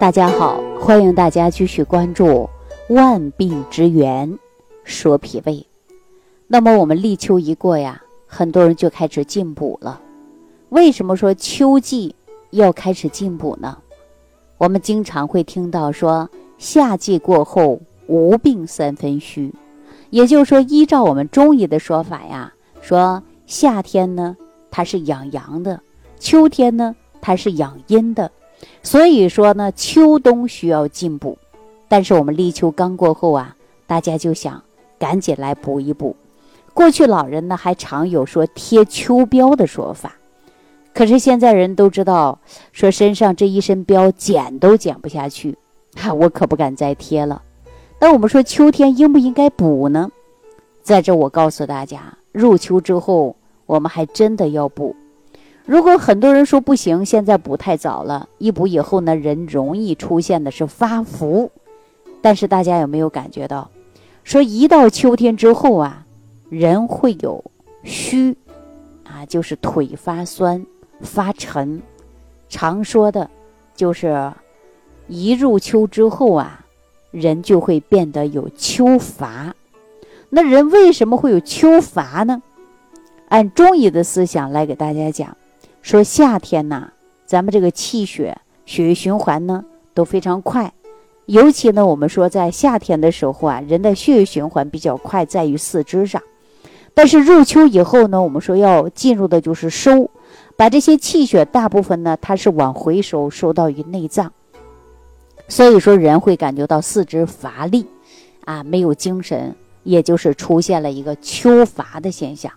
大家好，欢迎大家继续关注《万病之源》，说脾胃。那么我们立秋一过呀，很多人就开始进补了。为什么说秋季要开始进补呢？我们经常会听到说，夏季过后无病三分虚，也就是说，依照我们中医的说法呀，说夏天呢它是养阳的，秋天呢它是养阴的。所以说呢，秋冬需要进补，但是我们立秋刚过后啊，大家就想赶紧来补一补。过去老人呢还常有说贴秋膘的说法，可是现在人都知道，说身上这一身膘减都减不下去，哈，我可不敢再贴了。那我们说秋天应不应该补呢？在这我告诉大家，入秋之后我们还真的要补。如果很多人说不行，现在补太早了，一补以后呢，人容易出现的是发福。但是大家有没有感觉到，说一到秋天之后啊，人会有虚，啊，就是腿发酸、发沉。常说的，就是一入秋之后啊，人就会变得有秋乏。那人为什么会有秋乏呢？按中医的思想来给大家讲。说夏天呐，咱们这个气血、血液循环呢都非常快，尤其呢，我们说在夏天的时候啊，人的血液循环比较快，在于四肢上。但是入秋以后呢，我们说要进入的就是收，把这些气血大部分呢，它是往回收，收到于内脏。所以说，人会感觉到四肢乏力，啊，没有精神，也就是出现了一个秋乏的现象。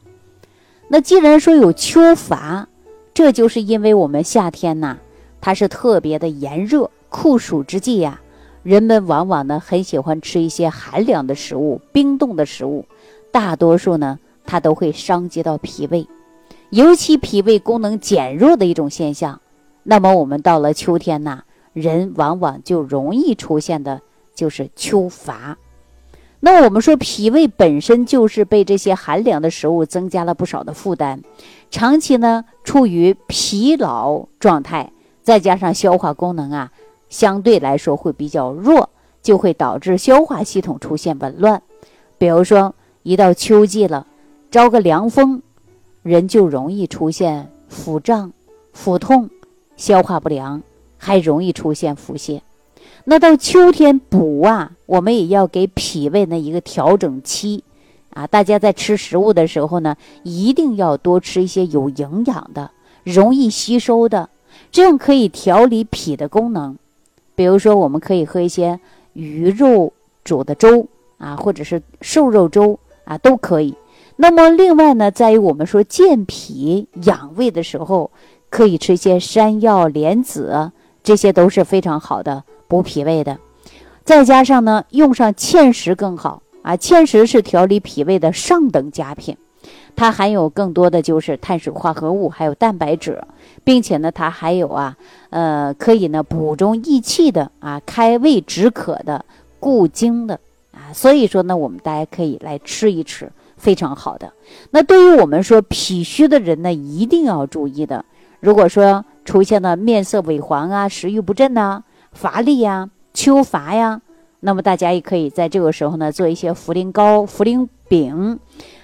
那既然说有秋乏，这就是因为我们夏天呐，它是特别的炎热，酷暑之际呀，人们往往呢很喜欢吃一些寒凉的食物、冰冻的食物，大多数呢它都会伤及到脾胃，尤其脾胃功能减弱的一种现象。那么我们到了秋天呐，人往往就容易出现的就是秋乏。那我们说脾胃本身就是被这些寒凉的食物增加了不少的负担，长期呢处于疲劳状态，再加上消化功能啊相对来说会比较弱，就会导致消化系统出现紊乱。比如说一到秋季了，招个凉风，人就容易出现腹胀、腹痛、消化不良，还容易出现腹泻。那到秋天补啊，我们也要给脾胃呢一个调整期，啊，大家在吃食物的时候呢，一定要多吃一些有营养的、容易吸收的，这样可以调理脾的功能。比如说，我们可以喝一些鱼肉煮的粥啊，或者是瘦肉粥啊，都可以。那么另外呢，在于我们说健脾养胃的时候，可以吃一些山药、莲子，这些都是非常好的。补脾胃的，再加上呢，用上芡实更好啊。芡实是调理脾胃的上等佳品，它含有更多的就是碳水化合物，还有蛋白质，并且呢，它还有啊，呃，可以呢补中益气的啊，开胃止渴的，固精的啊。所以说呢，我们大家可以来吃一吃，非常好的。那对于我们说脾虚的人呢，一定要注意的。如果说出现了面色萎黄啊，食欲不振呐。乏力呀，秋乏呀，那么大家也可以在这个时候呢，做一些茯苓糕、茯苓饼，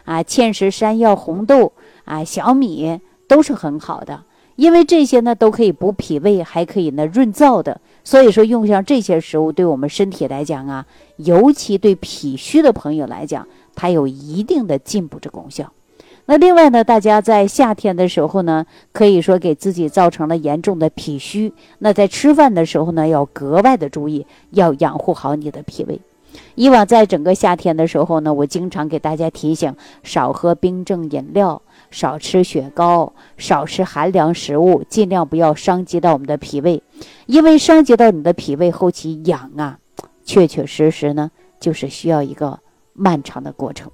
啊，芡实、山药、红豆啊，小米都是很好的，因为这些呢都可以补脾胃，还可以呢润燥的。所以说，用上这些食物，对我们身体来讲啊，尤其对脾虚的朋友来讲，它有一定的进补之功效。那另外呢，大家在夏天的时候呢，可以说给自己造成了严重的脾虚。那在吃饭的时候呢，要格外的注意，要养护好你的脾胃。以往在整个夏天的时候呢，我经常给大家提醒，少喝冰镇饮料，少吃雪糕，少吃寒凉食物，尽量不要伤及到我们的脾胃，因为伤及到你的脾胃，后期养啊，确确实实呢，就是需要一个漫长的过程。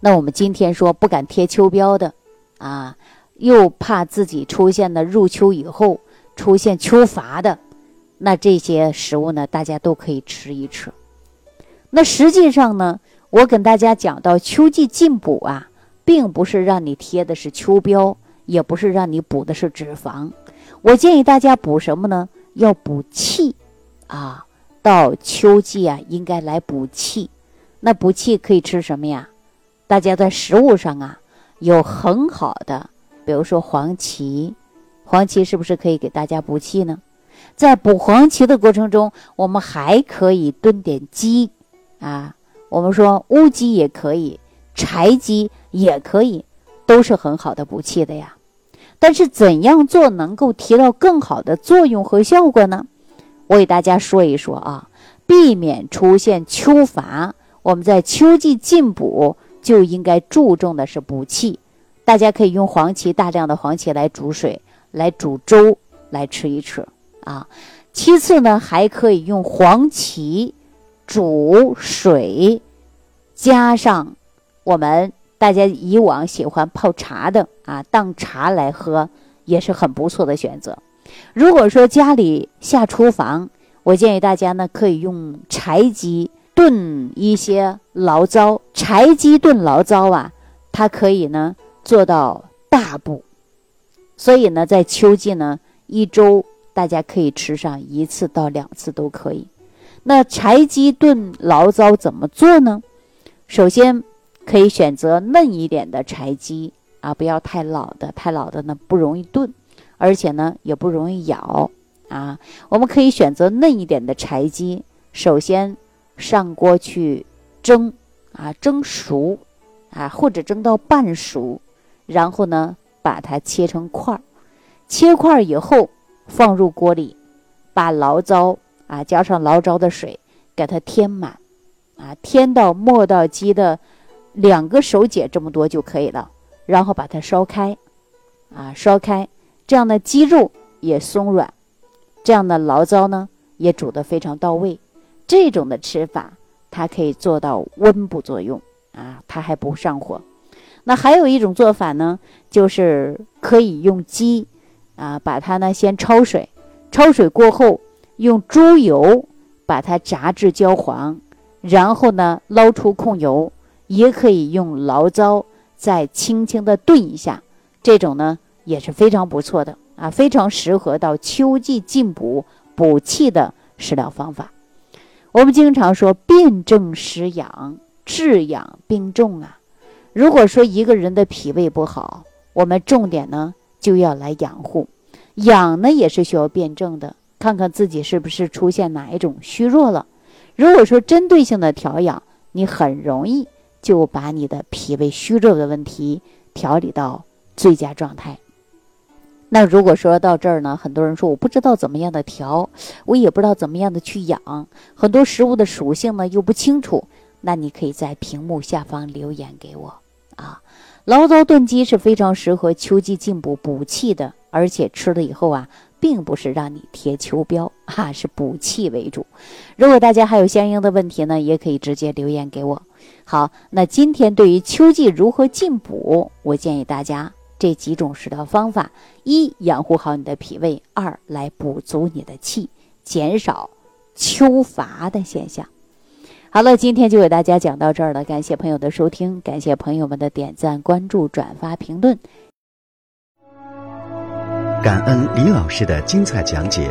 那我们今天说不敢贴秋膘的，啊，又怕自己出现了入秋以后出现秋乏的，那这些食物呢，大家都可以吃一吃。那实际上呢，我跟大家讲到秋季进补啊，并不是让你贴的是秋膘，也不是让你补的是脂肪。我建议大家补什么呢？要补气啊。到秋季啊，应该来补气。那补气可以吃什么呀？大家在食物上啊，有很好的，比如说黄芪。黄芪是不是可以给大家补气呢？在补黄芪的过程中，我们还可以炖点鸡啊。我们说乌鸡也可以，柴鸡也可以，都是很好的补气的呀。但是怎样做能够提到更好的作用和效果呢？我给大家说一说啊，避免出现秋乏。我们在秋季进补就应该注重的是补气。大家可以用黄芪，大量的黄芪来煮水，来煮粥来吃一吃啊。其次呢，还可以用黄芪煮水，加上我们大家以往喜欢泡茶的啊，当茶来喝也是很不错的选择。如果说家里下厨房，我建议大家呢可以用柴鸡炖一些醪糟。柴鸡炖醪糟啊，它可以呢做到大补，所以呢在秋季呢一周大家可以吃上一次到两次都可以。那柴鸡炖醪糟怎么做呢？首先可以选择嫩一点的柴鸡啊，不要太老的，太老的呢不容易炖。而且呢，也不容易咬啊。我们可以选择嫩一点的柴鸡，首先上锅去蒸啊，蒸熟啊，或者蒸到半熟，然后呢，把它切成块儿。切块儿以后，放入锅里，把醪糟啊，加上醪糟的水，给它添满啊，添到磨到鸡的两个手解这么多就可以了。然后把它烧开啊，烧开。这样的鸡肉也松软，这样的醪糟呢也煮得非常到位。这种的吃法，它可以做到温补作用啊，它还不上火。那还有一种做法呢，就是可以用鸡啊，把它呢先焯水，焯水过后用猪油把它炸至焦黄，然后呢捞出控油，也可以用醪糟再轻轻的炖一下。这种呢。也是非常不错的啊，非常适合到秋季进补补气的食疗方法。我们经常说辨证施养，治养并重啊。如果说一个人的脾胃不好，我们重点呢就要来养护。养呢也是需要辩证的，看看自己是不是出现哪一种虚弱了。如果说针对性的调养，你很容易就把你的脾胃虚弱的问题调理到最佳状态。那如果说到这儿呢，很多人说我不知道怎么样的调，我也不知道怎么样的去养，很多食物的属性呢又不清楚，那你可以在屏幕下方留言给我啊。醪糟炖鸡是非常适合秋季进补补气的，而且吃了以后啊，并不是让你贴秋膘哈，是补气为主。如果大家还有相应的问题呢，也可以直接留言给我。好，那今天对于秋季如何进补，我建议大家。这几种食疗方法：一、养护好你的脾胃；二、来补足你的气，减少秋乏的现象。好了，今天就给大家讲到这儿了，感谢朋友的收听，感谢朋友们的点赞、关注、转发、评论。感恩李老师的精彩讲解。